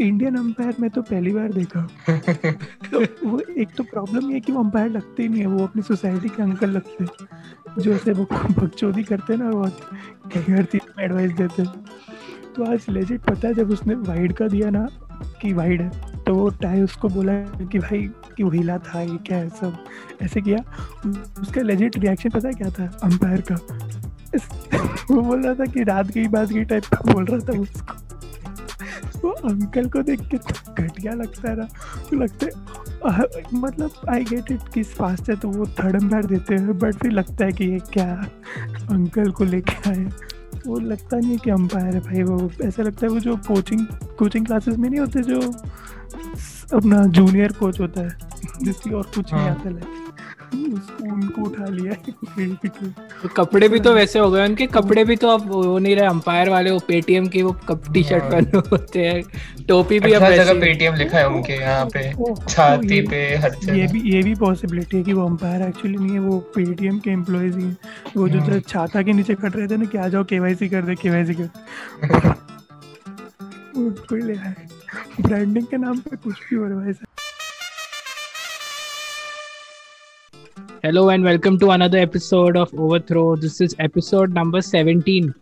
Indian umpire में तो पहली बार देखा। तो वो एक तो प्रॉब्लम ये है कि वो अंपायर लगते ही नहीं है, वो अपनी सोसाइटी के अंकल लगते हैं। जो ऐसे वो बकचोदी करते हैं ना कहीं हर चीज़ में एडवाइस देते हैं। तो आज लेजिट पता है, जब उसने वाइड का दिया ना, कि वाइड है तो वो टाई उसको बोला कि भाई, कि वो हिला था ये क्या है सब? ऐसे किया। उसका लेजिट रिएक्शन पता है क्या था? अंपायर का। वो बोल रहा था कि रात की बात की टाइप का बोल रहा था उसको। वो अंकल को देख के तो घटिया लगता है ना। तो लगता है मतलब आई गेट इट किस फास्ट है तो वो थर्ड अंपायर देते हैं बट फिर लगता है कि ये क्या अंकल को लेके आए वो लगता नहीं है कि अंपायर है भाई वो ऐसा लगता है वो जो कोचिंग कोचिंग क्लासेस में नहीं होते जो अपना जूनियर कोच होता है जिसकी और कुछ नहीं आता आता है उनको उठा लिया तो कपड़े भी तो वैसे हो गए उनके कपड़े भी तो अब वो नहीं रहे अंपायर वाले वो पेटीएम की वो कप टी शर्ट हाँ। पहने होते हैं टोपी भी अच्छा अब जगह पेटीएम लिखा है उनके यहाँ पे छाती पे हर ये भी ये भी पॉसिबिलिटी है कि वो अंपायर एक्चुअली नहीं है वो पेटीएम के एम्प्लॉयज़ ही वो जो हाँ। छाता के नीचे खट रहे थे ना कि आ जाओ केवाईसी कर दे केवाईसी कर ब्रांडिंग के नाम पे कुछ भी हो रहा है Hello and welcome to another episode of Overthrow. This is episode number 17.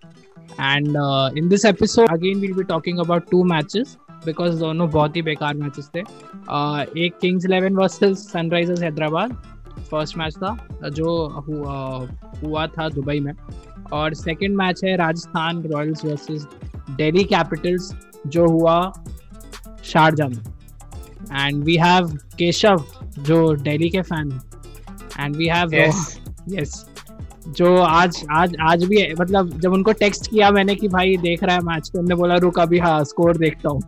And uh, in this episode, again, we'll be talking about two matches because दोनों बहुत ही बेकार मैचेस थे uh, एक Kings Eleven versus Sunrisers Hyderabad first match था जो हुआ, हुआ था दुबई में और सेकंड मैच है Rajasthan Royals versus Delhi Capitals जो हुआ शारजा में एंड वी हैव केशव जो दिल्ली के फ़ैन हैं एंड वी हैव यस जो आज आज आज भी मतलब जब उनको टेक्स्ट किया मैंने कि भाई देख रहा है मैच तो उन्होंने बोला रुक अभी हाँ स्कोर देखता हूँ.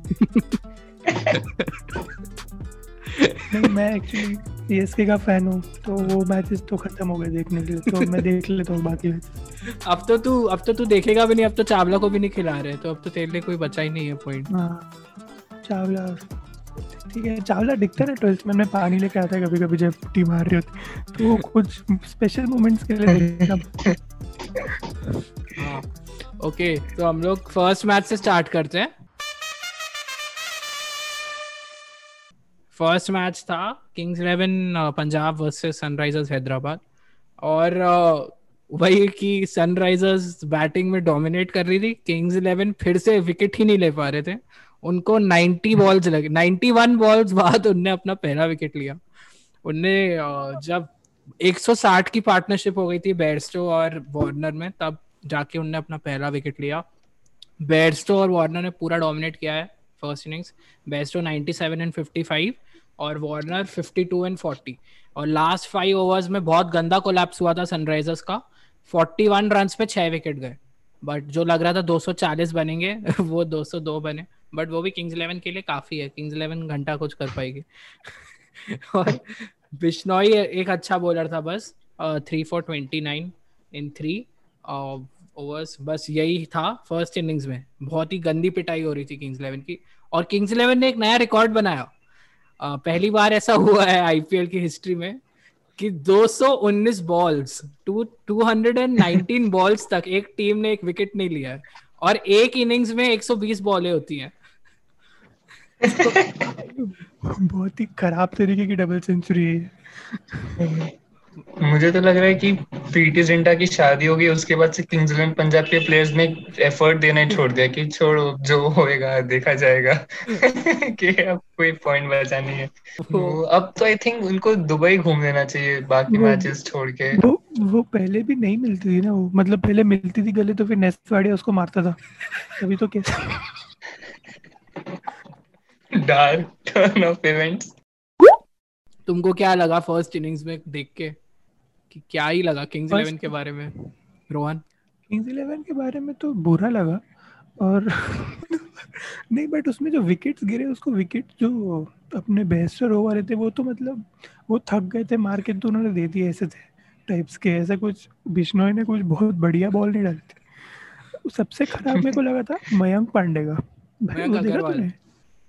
नहीं मैं एक्चुअली सीएसके का फ़ैन हूँ तो वो मैचेस तो खत्म हो गए देखने के लिए तो मैं देख लेता हूँ बाकी मैच अब तो तू अब तो तू देखेगा भी नहीं अब तो चावला को भी नहीं खिला रहे तो अब तो तेरे लिए कोई बचा ही नहीं है पॉइंट हाँ चावला। ठीक है चावला दिखता है ट्वेल्थ में मैं पानी लेके आता है कभी कभी जब टीम हार रही होती तो वो कुछ स्पेशल मोमेंट्स के लिए ओके हाँ, तो हम लोग फ़र्स्ट मैच से स्टार्ट करते हैं। फ़र्स्ट मैच था Kings Eleven Punjab versus Sunrisers Hyderabad और वही कि सनराइजर्स बैटिंग में डोमिनेट कर रही थी। किंग्स इलेवन फिर से विकेट ही नहीं ले पा रहे थे। उनको 90 बॉल्स लगे। 91 बॉल्स बाद उनने अपना पहला विकेट लिया। उनने जब 160 की पार्टनरशिप हो गई थी बेरस्टो और वार्नर में, तब जाके उनने अपना पहला विकेट लिया। बेरस्टो और वार्नर ने पूरा डोमिनेट किया है फ़र्स्ट इनिंग्स बेस्टो 97 एंड 55 और वार्नर 52 एंड 40 और लास्ट फाइव ओवर्स में बहुत गंदा कोलैप्स हुआ था सनराइजर्स का। 41 रन्स पे छह विकेट गए। बट जो लग रहा था 240 बनेंगे, वो 202 बने। बट वो भी किंग्स इलेवन के लिए काफ़ी है। किंग्स इलेवन घंटा कुछ कर पाएगी। और बिश्नोई एक अच्छा बॉलर था बस three four twenty nine in three overs बस यही था फ़र्स्ट इनिंग्स में। बहुत ही गंदी पिटाई हो रही थी किंग्स इलेवन की। और किंग्स इलेवन ने एक नया रिकॉर्ड बनाया। uh, पहली बार ऐसा हुआ है आईपीएल की हिस्ट्री में कि 219 बॉल्स टू 219 बॉल्स तक एक टीम ने एक विकेट नहीं लिया है। और एक इनिंग्स में 120 बॉलें होती हैं। बहुत ही खराब तरीके की डबल सेंचुरी है मुझे तो लग रहा है कि प्रीति जिंटा की शादी होगी उसके बाद से किंग्स इलेवन पंजाब के प्लेयर्स ने एफर्ट देना ही छोड़ दिया कि छोड़ो जो होएगा देखा जाएगा कि अब कोई पॉइंट बचा नहीं है। तो अब तो आई थिंक उनको दुबई घूम लेना चाहिए बाकी मैचेस छोड़ के। वो वो पहले भी नहीं मिलती थी ना वो। मतलब पहले मिलती थी गले तो फिर नेक्स्ट वाड़िया उसको मारता था। अभी तो कैसे डार्क टर्न ऑफ़ इवेंट्स तुमको क्या लगा फ़र्स्ट इनिंग्स में देख के? कि क्या ही लगा किंग्स इलेवन के बारे में? रोहन? किंग्स इलेवन के बारे में तो बुरा लगा। और नहीं बट उसमें जो विकेट्स गिरे उसको विकेट जो अपने बेस्टर हो रहे थे वो तो मतलब वो थक गए थे मार के तो उन्होंने दे दिए ऐसे थे टाइप्स के। ऐसा कुछ बिश्नोई ने कुछ बहुत बढ़िया बॉल नहीं डाली थी। सबसे खराब मेरे को लगा था मयंक पांडे का। भाई वो देखा तूने?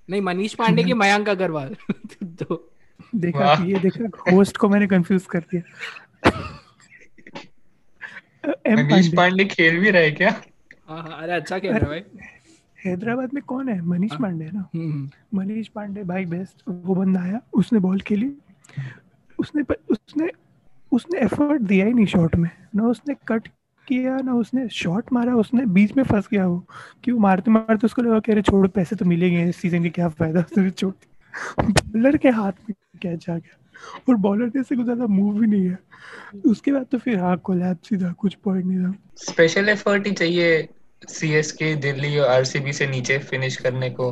नहीं मनीष पांडे की मयंक अग्रवाल। तो देखा ये देखा होस्ट को मैंने कंफ्यूज कर दिया। मनीष पांडे। खेल भी रहे क्या? हाँ हाँ अरे अच्छा खेल रहा भाई। हैदराबाद में कौन है? मनीष हाँ। पांडे ना? हम्म, मनीष पांडे भाई बेस्ट वो बंदा आया उसने बॉल खेली। उसने उसने उसने एफर्ट दिया ही नहीं शॉट में। ना उसने कट किया ना उसने शॉट मारा, उसने, बीच में फंस गया वो, कि वो मारते मारते उसको लगा कि अरे छोड़, पैसे तो मिलेंगे इस सीज़न के, क्या फ़ायदा उसने छोड़ बॉलर के हाथ में कैच आ गया। और बॉलर ने से कुछ ज़्यादा मूव भी नहीं है। उसके बाद तो फिर हाँ कोलैप सीधा कुछ पॉइंट नहीं था। स्पेशल एफर्ट ही चाहिए सीएसके दिल्ली और आरसीबी से नीचे फिनिश करने को।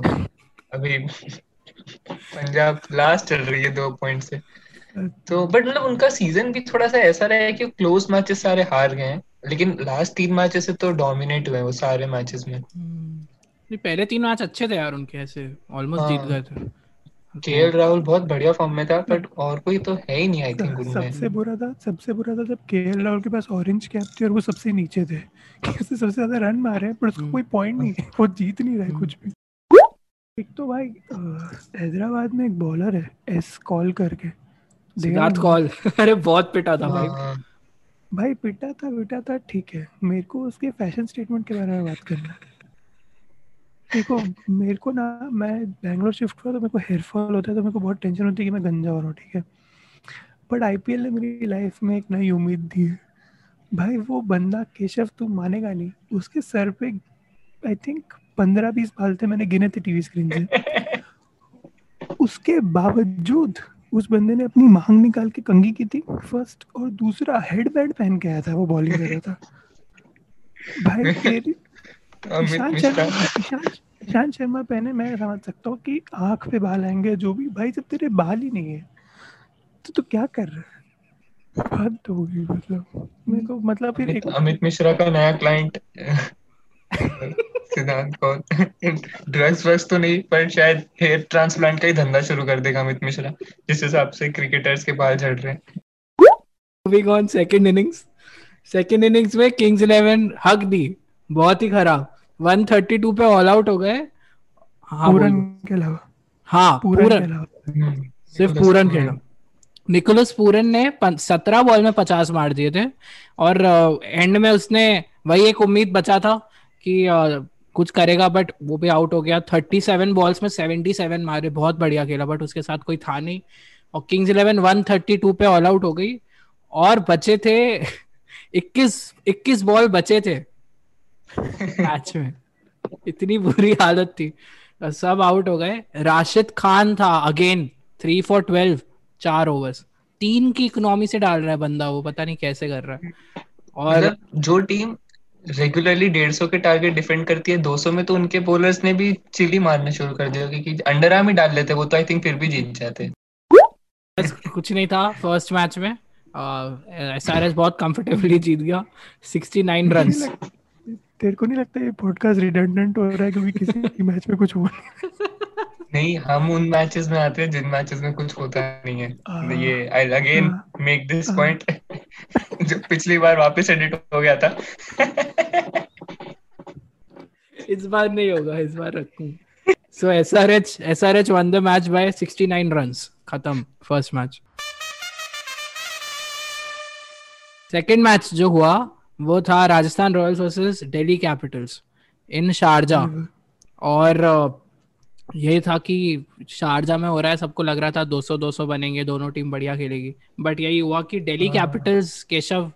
अभी पंजाब लास्ट चल रही है दो पॉइंट से। तो बट मतलब उनका सीज़न भी थोड़ा सा ऐसा रहा है कि क्लोज मैचेस सारे हार गए हैं। लेकिन लास्ट तीन मैचेस से तो डोमिनेट हुए वो सारे मैचेस में। हम्म। नहीं पहले तीन मैच अच्छे थे यार उनके ऐसे ऑलमोस्ट जीत हाँ। गए थे। केएल राहुल बहुत बढ़िया फॉर्म में था बट और कोई तो है ही नहीं आई थिंक उनमें। सबसे बुरा था सबसे बुरा था जब केएल राहुल के पास ऑरेंज कैप थी और वो सबसे नीचे थे। उसने सबसे ज़्यादा रन मारे हैं पर उसको हम्म। कोई पॉइंट नहीं है वो जीत नहीं रहे कुछ भी। एक तो भाई हैदराबाद में एक बॉलर है एस कॉल करके। सिद्धार्थ कॉल। अरे बहुत पिटा था भाई। हाँ, भाई पिटा था पिटा था ठीक है। मेरे को उसके फ़ैशन स्टेटमेंट के बारे में बात करना देखो मेरे को ना मैं बैंगलोर शिफ्ट हुआ तो मेरे को हेयर फॉल होता है तो मेरे को बहुत टेंशन होती है कि मैं गंजा हो रहा हूँ ठीक है। बट आईपीएल ने मेरी लाइफ में एक नई उम्मीद दी है। भाई वो बंदा केशव तू मानेगा नहीं उसके सर पे आई थिंक पंद्रह बीस बाल थे मैंने गिने थे टीवी स्क्रीन से। उसके बावजूद उस बंदे ने अपनी मांग निकाल के कंगी की थी फ़र्स्ट और दूसरा हेड बैंड पहन के आया था वो बॉलिंग कर रहा था। भाई तेरी ईशांत शर्मा ईशांत शर्मा पहने मैं समझ सकता हूँ कि आँख पे बाल आएँगे जो भी। भाई जब तेरे बाल ही नहीं है तो तू क्या कर रहा है? हद हो गई मतलब। मेरे को मतलब फिर अमित मिश्रा का नया क्लाइंट सिद्धांत कौर ड्रग्स वग्स तो नहीं पर शायद हेयर ट्रांसप्लांट का ही धंधा शुरू कर देगा अमित मिश्रा जिस हिसाब से क्रिकेटर्स के बाल झड़ रहे हैं। Moving on second innings second innings में किंग्स 11 हक दी बहुत ही खराब। 132 पे ऑल आउट हो गए। हाँ पूरन। के अलावा। हाँ पूरन के सिर्फ़ पूरन खेला। निकोलस पूरन ने सत्रह बॉल में पचास मार दिए थे। और एंड में उसने वही एक उम्मीद बचा था। कि अ, कुछ करेगा बट वो भी आउट हो गया। थर्टी सेवन बॉल्स में सेवेंटी सेवन मारे बहुत बढ़िया खेला बट उसके साथ कोई था नहीं। और Kings Eleven one thirty two पे ऑल आउट हो गई। और बचे थे इक्कीस इक्कीस बॉल बचे थे। मैच में। इतनी बुरी हालत थी। सब आउट हो गए। राशिद खान था अगेन थ्री फॉर ट्वेल्व चार ओवर्स तीन की इकोनॉमी से डाल रहा है बंदा वो पता नहीं कैसे कर रहा है। और मतलब जो टीम रेगुलरली डेढ़ सौ के टारगेट डिफेंड करती है 200 में तो उनके बॉलर्स ने भी चिली मारना शुरू कर दिया क्योंकि अंडर आर्म ही डाल लेते वो तो आई थिंक फिर भी जीत जाते। कुछ नहीं था फ़र्स्ट मैच में एस आर एस बहुत कंफर्टेबली जीत गया 69 रन तेरे को नहीं लगता ये पॉडकास्ट रिडंडेंट हो रहा है क्योंकि किसी मैच में कुछ हुआ नहीं नहीं हम उन मैचेस में आते हैं जिन मैचेस में कुछ होता नहीं है हाँ। ये I again. Make this. Point जो पिछली बार वापस एडिट हो गया था इस बार नहीं होगा इस बार रखूँ so S R H S R H won the match by 69 runs खत्म फ़र्स्ट मैच सेकेंड मैच जो हुआ वो था Rajasthan Royals versus Delhi Capitals in Sharjah और अ, ये था कि शारजा में हो रहा है सबको लग रहा था 200 200 बनेंगे दोनों टीम बढ़िया खेलेगी। बट यही हुआ कि दिल्ली हाँ। कैपिटल्स केशव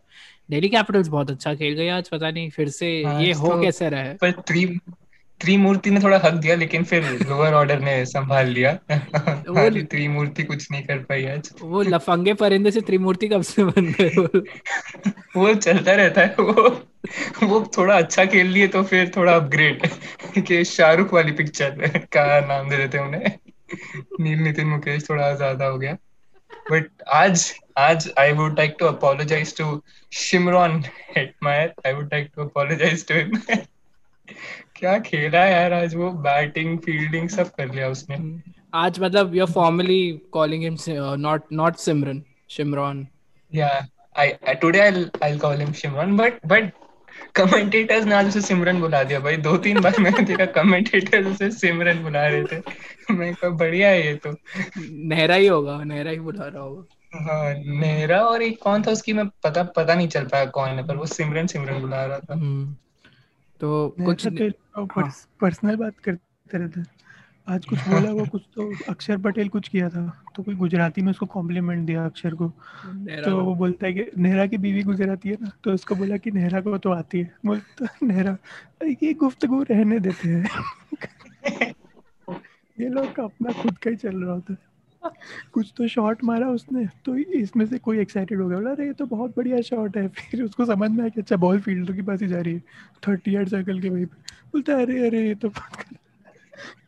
दिल्ली कैपिटल्स बहुत अच्छा खेल गई आज पता नहीं फिर से आज ये हो तो- कैसे रहा है? पर त्रि त्रिमूर्ति ने थोड़ा हक दिया लेकिन फिर लोअर ऑर्डर ने संभाल लिया। हमारी त्रिमूर्ति कुछ नहीं कर पाई आज। वो लफंगे परिंदे से त्रिमूर्ति कब से बन गए वो? वो चलता रहता है वो। वो थोड़ा अच्छा खेल लिए तो फिर थोड़ा अपग्रेड कि शाहरुख वाली पिक्चर का नाम दे देते उन्हें। नील नितिन मुकेश थोड़ा ज़्यादा हो गया। बट आज आज I would like to apologise to Shimron Hetmyer I would like to apologise to him क्या खेला यार आज वो? बैटिंग फील्डिंग सब कर लिया उसने। आज मतलब you're formally calling him uh, not not Simran Shimron Yeah, I, I today I'll I'll call him Shimran, but but commentators ने आज उसे सिमरन बुला दिया भाई। दो तीन बार मैंने देखा कमेंटेटर्स उसे सिमरन बुला रहे थे। मैं कहा बढ़िया है ये तो। नेहरा ही होगा नेहरा ही बुला रहा होगा। हाँ नेहरा और एक कौन था उसकी मैं पता पता नहीं चल पाया कौन है पर वो सिमरन सिमरन बुला रहा था। हम्म। तो कुछ अच्छा, तो पर्सनल बात करते रहते हैं। आज कुछ बोला वो कुछ तो अक्षर पटेल कुछ किया था तो कोई गुजराती में उसको कॉम्प्लीमेंट दिया अक्षर को। तो वो बोलता है कि नेहरा की बीवी गुजराती है ना तो उसको बोला कि नेहरा को तो आती है। बोलता नेहरा ये गुफ्तगु रहने देते हैं। ये लोग का अपना खुद का ही चल रहा होता है। कुछ तो शॉट मारा उसने तो इसमें से कोई एक्साइटेड हो गया। बोला अरे ये तो बहुत बढ़िया शॉट है। फिर उसको समझ में आया कि अच्छा बॉल फील्डर के पास ही जा रही है थर्टी एट सर्कल के वहीं पे। बोलता है अरे अरे ये तो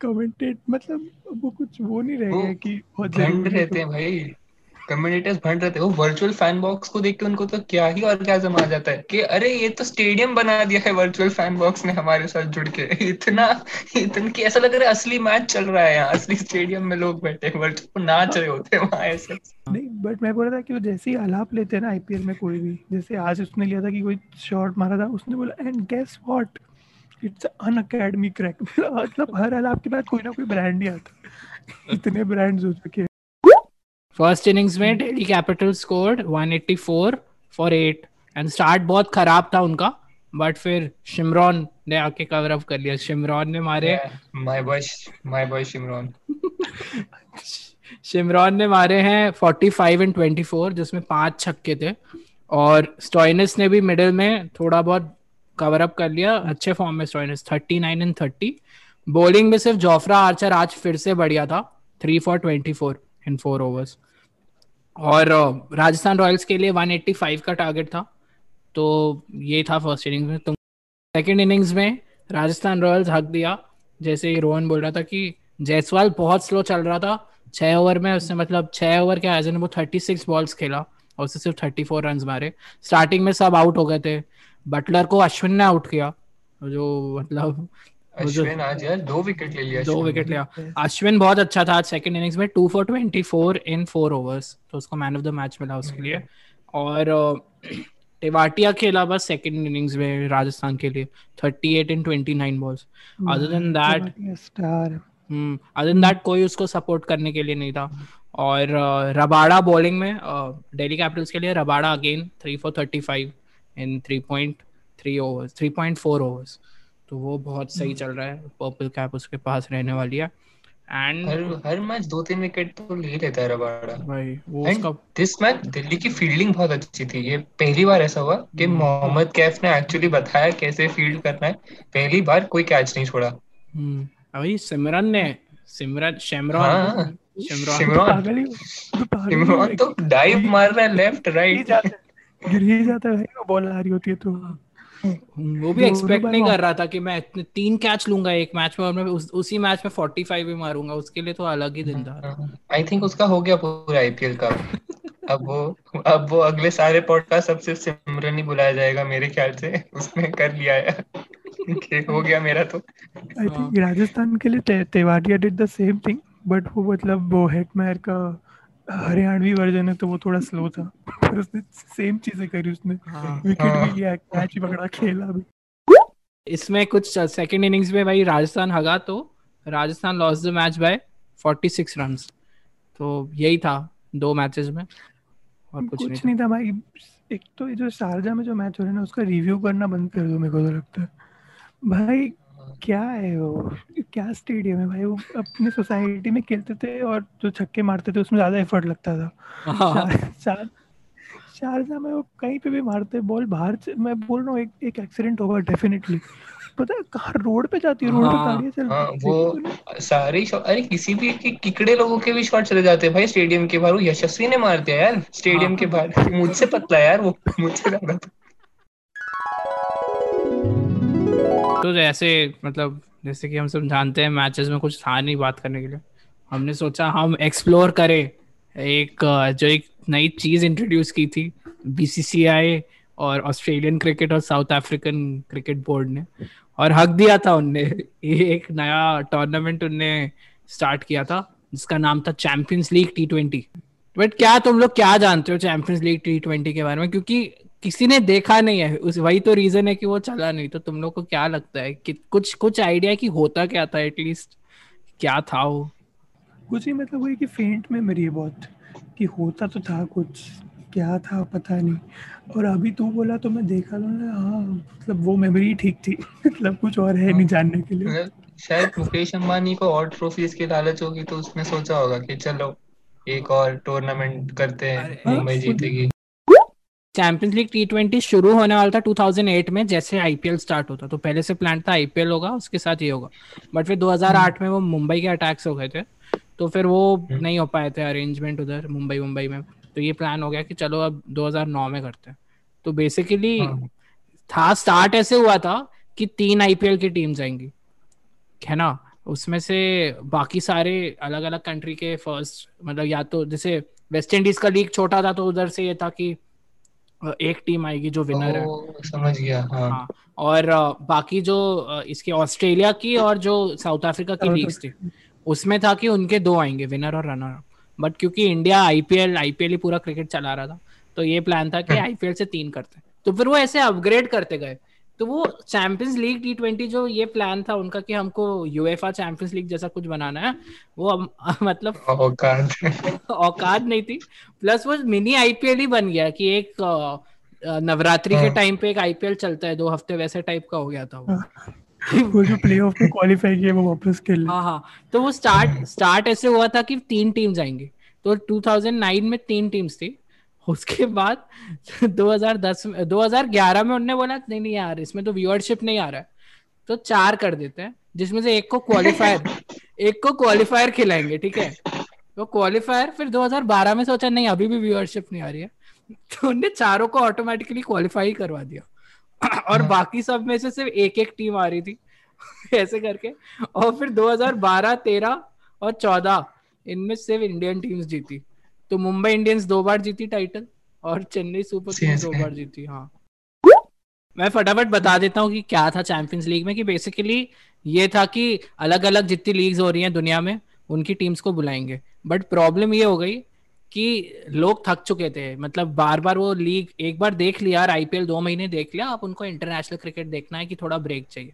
कमेंटेट मतलब वो कुछ वो नहीं रह गया कि बहुत भंड रहते हैं भाई। कम्युनिटीज भंड रहते हैं। वो वर्चुअल फ़ैन बॉक्स को देख के उनको तो क्या ही और क्या जमा जाता है कि अरे ये तो स्टेडियम बना दिया है वर्चुअल फ़ैन बॉक्स ने हमारे साथ जुड़ के। इतना इतना कि ऐसा लग रहा है असली मैच चल रहा है यहाँ असली स्टेडियम में लोग बैठे वर्चुअल नाच रहे होते हैं वहाँ ऐसे। नहीं बट मैं बोल रहा था कि वो जैसे ही आलाप लेते हैं ना आईपीएल में कोई भी जैसे आज उसने लिया था कि कोई शॉट मारा था उसने बोला and guess what it's an academy crack मतलब हर हाल आपके पास कोई ना कोई ब्रांड ही आता इतने ब्रांड्स हो चुके हैं। फ़र्स्ट इनिंग्स में Delhi Capital scored 184 for 8 and start बहुत खराब था उनका बट फिर शिमरॉन ने आके कवर अप कर लिया। शिमरॉन ने मारे। My boy my boy Shimron Shimron ने मारे हैं 45 एंड 24 जिसमें पाँच छक्के थे। और स्टोइनिस ने भी मिडिल में थोड़ा बहुत कवर अप कर लिया, अच्छे फॉर्म में स्टोइनिस 39 एंड 30 बॉलिंग में सिर्फ़ जोफ्रा आर्चर आज फिर से बढ़िया था 3 फॉर 24 इन फोर ओवर्स और राजस्थान रॉयल्स के लिए 185 का टारगेट था तो ये था फ़र्स्ट इनिंग्स में। तुम सेकेंड इनिंग्स में राजस्थान रॉयल्स हक दिया, जैसे रोहन बोल रहा था कि जायसवाल बहुत स्लो चल रहा था, छह ओवर में उसने मतलब छह ओवर के एज वो थर्टी सिक्स बॉल्स खेला, और उससे सिर्फ़ थर्टी फोर रन मारे। स्टार्टिंग में सब आउट हो गए थे बटलर को अश्विन ने आउट किया। जो मतलब अश्विन आज यार दो विकेट ले लिया दो विकेट लिया। अश्विन बहुत अच्छा था आज सेकंड इनिंग्स में two for twenty four in four overs तो उसको मैन ऑफ़ द मैच मिला उसके लिए। और टेवाटिया खेला बस सेकंड इनिंग्स में राजस्थान के लिए thirty eight in twenty nine balls other than that star other than that कोई उसको सपोर्ट करने के लिए नहीं था। और रबाड़ा बॉलिंग में दिल्ली कैपिटल्स के लिए Rabada again three for thirty five in 3.3 overs 3.4 overs तो वो बहुत सही चल रहा है। पर्पल कैप उसके पास रहने वाली है। एंड हर हर मैच दो तीन विकेट तो ले लेता है रबाड़ा। भाई वो उसका दिस मैच दिल्ली की फील्डिंग बहुत अच्छी थी। ये पहली बार ऐसा हुआ कि हम्म। मोहम्मद कैफ ने एक्चुअली बताया कैसे फ़ील्ड करना है। पहली बार कोई कैच नहीं छोड़ा। हम्म अभी सिमरन ने सिमरन शेमरॉन। हाँ, शिमरॉन शिमरॉन। तो डाइव मार रहा है लेफ़्ट राइट गिर ही जाता है वो बॉल आ रही होती है तो। हम्म, वो भी एक्सपेक्ट नहीं कर रहा था कि मैं इतने तीन कैच लूँगा एक मैच में और मैं उस, उसी मैच में 45 भी मारूँगा उसके लिए तो अलग ही दिन था। आई थिंक उसका हो गया पूरा आईपीएल का। अब वो अब वो अगले सारे पॉडकास्ट सबसे सिमरन ही बुलाया जाएगा मेरे ख्याल से। उसने कर लिया है। हो गया मेरा तो। आई थिंक राजस्थान के लिए Tewatia did the same thing but वो मतलब वो हेटमेयर का हरियाणवी वर्जन है तो वो थोड़ा स्लो था। पर उसने सेम चीज़ें करी उसने। विकेट हाँ। भी लिया कैच भी पकड़ा खेला भी। इसमें कुछ सेकंड इनिंग्स में भाई राजस्थान हगा तो Rajasthan loss the match by 46 runs तो यही था दो मैचेस में और कुछ, कुछ नहीं, नहीं था। भाई। एक तो ये जो शारजा में जो मैच हो रहा है ना उसका रिव्यू करना बंद कर दो मेरे को तो लगता है। भाई क्या है वो? क्या स्टेडियम है भाई? वो अपने सोसाइटी में खेलते थे और जो छक्के मारते थे उसमें ज़्यादा एफर्ट लगता था। हाँ। शार, शारजा में वो कहीं पे भी मारते बॉल बाहर मैं बोल रहा हूँ एक एक एक्सीडेंट होगा डेफिनेटली पता है कहाँ रोड पे जाती है रोड पे हाँ, गाड़ियाँ चल हाँ, वो सारे अरे किसी भी कि, किकड़े लोगों के भी शॉट चले जाते हैं भाई स्टेडियम के बाहर। वो यशस्वी ने मार दिया यार स्टेडियम हाँ, के बाहर। मुझसे पतला यार वो मुझसे ज़्यादा तो जैसे मतलब जैसे कि हम सब जानते हैं मैचेस में कुछ था नहीं बात करने के लिए। हमने सोचा हम एक्सप्लोर करें। एक जो एक नई चीज़ इंट्रोड्यूस की थी बीसीसीआई और ऑस्ट्रेलियन क्रिकेट और साउथ अफ्रीकन क्रिकेट बोर्ड ने। और हक दिया था उनने। एक नया टूर्नामेंट उनने स्टार्ट किया था, जिसका नाम था Champions League T twenty but क्या तुम लोग क्या जानते हो चैंपियंस लीग टी ट्वेंटी के बारे में? क्योंकि किसी ने देखा नहीं है उस वही तो रीजन है कि वो चला नहीं। तो तुम लोग को क्या लगता है कि कुछ कुछ आइडिया कि होता क्या था एटलीस्ट क्या था वो? कुछ ही मतलब वही कि फेंट मेमोरी है बहुत कि होता तो था कुछ क्या था पता नहीं। और अभी तू बोला तो मैं देखा तो मैं हाँ मतलब वो मेमोरी ठीक थी मतलब कुछ और है नहीं जानने के लिए। शायद मुकेश अंबानी को और ट्रॉफीज की लालच होगी तो उसने सोचा होगा कि चलो एक और टूर्नामेंट करते हैं मुंबई हाँ, जीतेगी। चैंपियंस लीग टी ट्वेंटी शुरू होने वाला था 2008 में जैसे आईपीएल स्टार्ट होता। तो पहले से प्लान था आईपीएल होगा उसके साथ ये होगा। बट फिर 2008 में वो मुंबई के अटैक्स हो गए थे। तो फिर वो हम्म। नहीं हो पाए थे अरेंजमेंट उधर मुंबई मुंबई में। तो ये प्लान हो गया कि चलो अब 2009 में करते हैं। तो बेसिकली हाँ। था स्टार्ट ऐसे हुआ था कि तीन आईपीएल की टीम्स आएँगी है ना? उसमें से बाकी सारे अलग अलग कंट्री के फ़र्स्ट मतलब या तो जैसे वेस्ट इंडीज का लीग छोटा था तो उधर से ये था कि एक टीम आएगी जो विनर है। समझ गया हाँ। हाँ और बाकी जो इसके ऑस्ट्रेलिया की और जो साउथ अफ्रीका की लीग लीग्स थी उसमें था कि उनके दो आएँगे विनर और रनर बट क्योंकि इंडिया आईपीएल आईपीएल ही पूरा क्रिकेट चला रहा था तो ये प्लान था कि। आईपीएल से तीन करते तो फिर वो ऐसे अपग्रेड करते गए। तो वो चैंपियंस लीग टी ट्वेंटी जो ये प्लान था उनका कि हमको यूएफए चैंपियंस लीग जैसा कुछ बनाना है वो अब मतलब औकात। औकात नहीं थी। प्लस वो मिनी आईपीएल ही बन गया कि एक नवरात्रि के हाँ। टाइम पे एक आईपीएल चलता है दो हफ़्ते वैसे टाइप का हो गया था वो। वो जो प्लेऑफ में क्वालिफाई किया वो वापस खेल हाँ हाँ। तो वो स्टार्ट स्टार्ट ऐसे हुआ था कि तीन टीम्स आएँगी तो 2009 में तीन टीम्स थी। उसके बाद 2010 में 2011 में उन्होंने बोला नहीं नहीं यार इसमें तो व्यूअरशिप नहीं आ रहा है। तो चार कर देते हैं जिसमें से एक को क्वालिफायर एक को क्वालिफायर खिलाएँगे ठीक है? तो क्वालिफायर फिर 2012 में सोचा नहीं अभी भी व्यूअरशिप नहीं आ रही है। तो उनने चारों को ऑटोमेटिकली क्वालिफाई करवा दिया। और हाँ। बाकी सब में से सिर्फ़ एक एक टीम आ रही थी ऐसे करके। और फिर 2012 13 और 14 इनमें सिर्फ़ इंडियन टीम्स जीती। तो मुंबई इंडियंस दो बार जीती टाइटल और चेन्नई सुपर किंग्स दो बार जीती हाँ। मैं फटाफट बता देता हूँ कि क्या था चैंपियंस लीग में कि बेसिकली ये था कि अलग अलग जितनी लीग्स हो रही हैं दुनिया में उनकी टीम्स को बुलाएँगे। बट प्रॉब्लम ये हो गई कि लोग थक चुके थे। मतलब बार बार वो लीग एक बार देख लिया यार आईपीएल दो महीने देख लिया अब उनको इंटरनेशनल क्रिकेट देखना है कि थोड़ा ब्रेक चाहिए।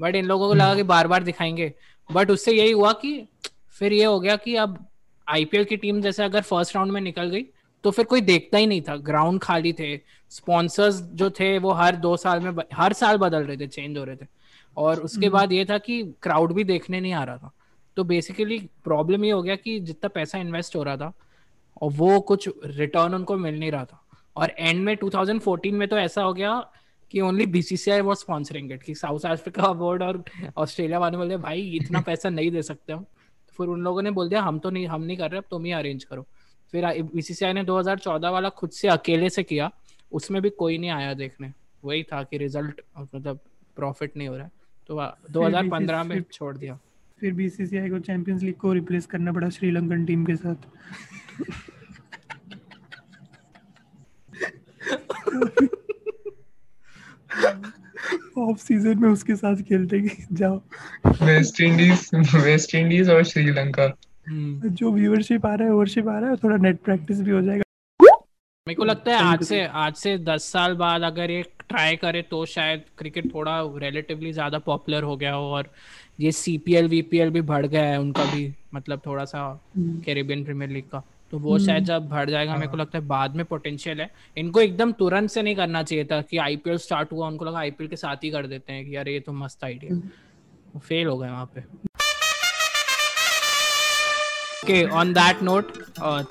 बट इन लोगों को लगा कि बार बार दिखाएँगे। बट उससे यही हुआ कि फिर ये हो गया कि अब आईपीएल की टीम जैसे अगर फ़र्स्ट राउंड में निकल गई तो फिर कोई देखता ही नहीं था। ग्राउंड खाली थे। स्पॉन्सर्स जो थे वो हर दो साल में हर साल बदल रहे थे चेंज हो रहे थे। और उसके बाद ये था कि क्राउड भी देखने नहीं आ रहा था। तो बेसिकली प्रॉब्लम ये हो गया कि जितना पैसा इन्वेस्ट हो रहा था और वो कुछ रिटर्न उनको मिल नहीं रहा था। और एंड में 2014 में तो ऐसा हो गया कि only BCCI was sponsoring it कि साउथ अफ्रीका बोर्ड और ऑस्ट्रेलिया वाले बोलते भाई इतना पैसा नहीं दे सकते हम। फिर उन लोगों ने बोल दिया हम तो नहीं हम नहीं कर रहे अब तुम ही अरेंज करो। फिर बीसीसीआई ने 2014 वाला खुद से अकेले से किया उसमें भी कोई नहीं आया देखने। वही था कि रिज़ल्ट मतलब प्रॉफिट नहीं हो रहा तो आ, 2015 में छोड़ दिया। फिर बीसीसीआई को चैंपियंस लीग को रिप्लेस करना पड़ा श्रीलंकन टीम के साथ। ऑफ़ सीज़न में उसके साथ खेलते कि जाओ। वेस्ट इंडीज वेस्ट इंडीज और श्रीलंका हम्म। जो व्यूअरशिप आ रहा है व्यूअरशिप आ रहा है थोड़ा नेट प्रैक्टिस भी हो जाएगा। मेरे को लगता है आज से आज से दस साल बाद अगर ये ट्राई करे तो शायद क्रिकेट थोड़ा रिलेटिवली ज़्यादा पॉपुलर हो गया हो और ये सीपीएल वीपीएल भी बढ़ गया है उनका भी मतलब थोड़ा सा। कैरेबियन प्रीमियर लीग का। तो वो शायद हम्म। जब भर जाएगा मेरे को हाँ। लगता है बाद में पोटेंशियल है। इनको एकदम तुरंत से नहीं करना चाहिए था कि आईपीएल स्टार्ट हुआ उनको लगा आईपीएल के साथ ही कर देते हैं कि यार ये तो मस्त आइडिया फेल हम्म। हो गए वहाँ पे। Okay on that note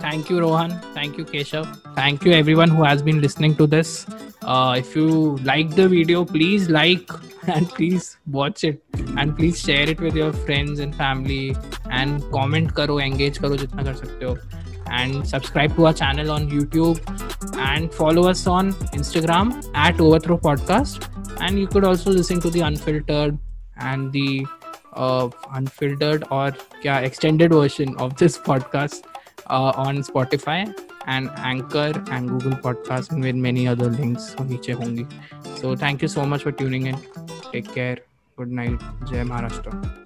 thank you Rohan thank you Keshav thank you everyone has been listening to this if you like the video please like and please watch it and please share it with your friends and family and comment करो engage करो जितना कर सकते हो। And subscribe to our channel on YouTube. And follow us on Instagram at Overthrow Podcast. And you could also listen to the unfiltered and the uh, unfiltered or yeah extended version of this podcast uh, on Spotify and Anchor and Google Podcast and with many other links नीचे होंगी. So thank you so much for tuning in. Take care. Good night. Jai Maharashtra.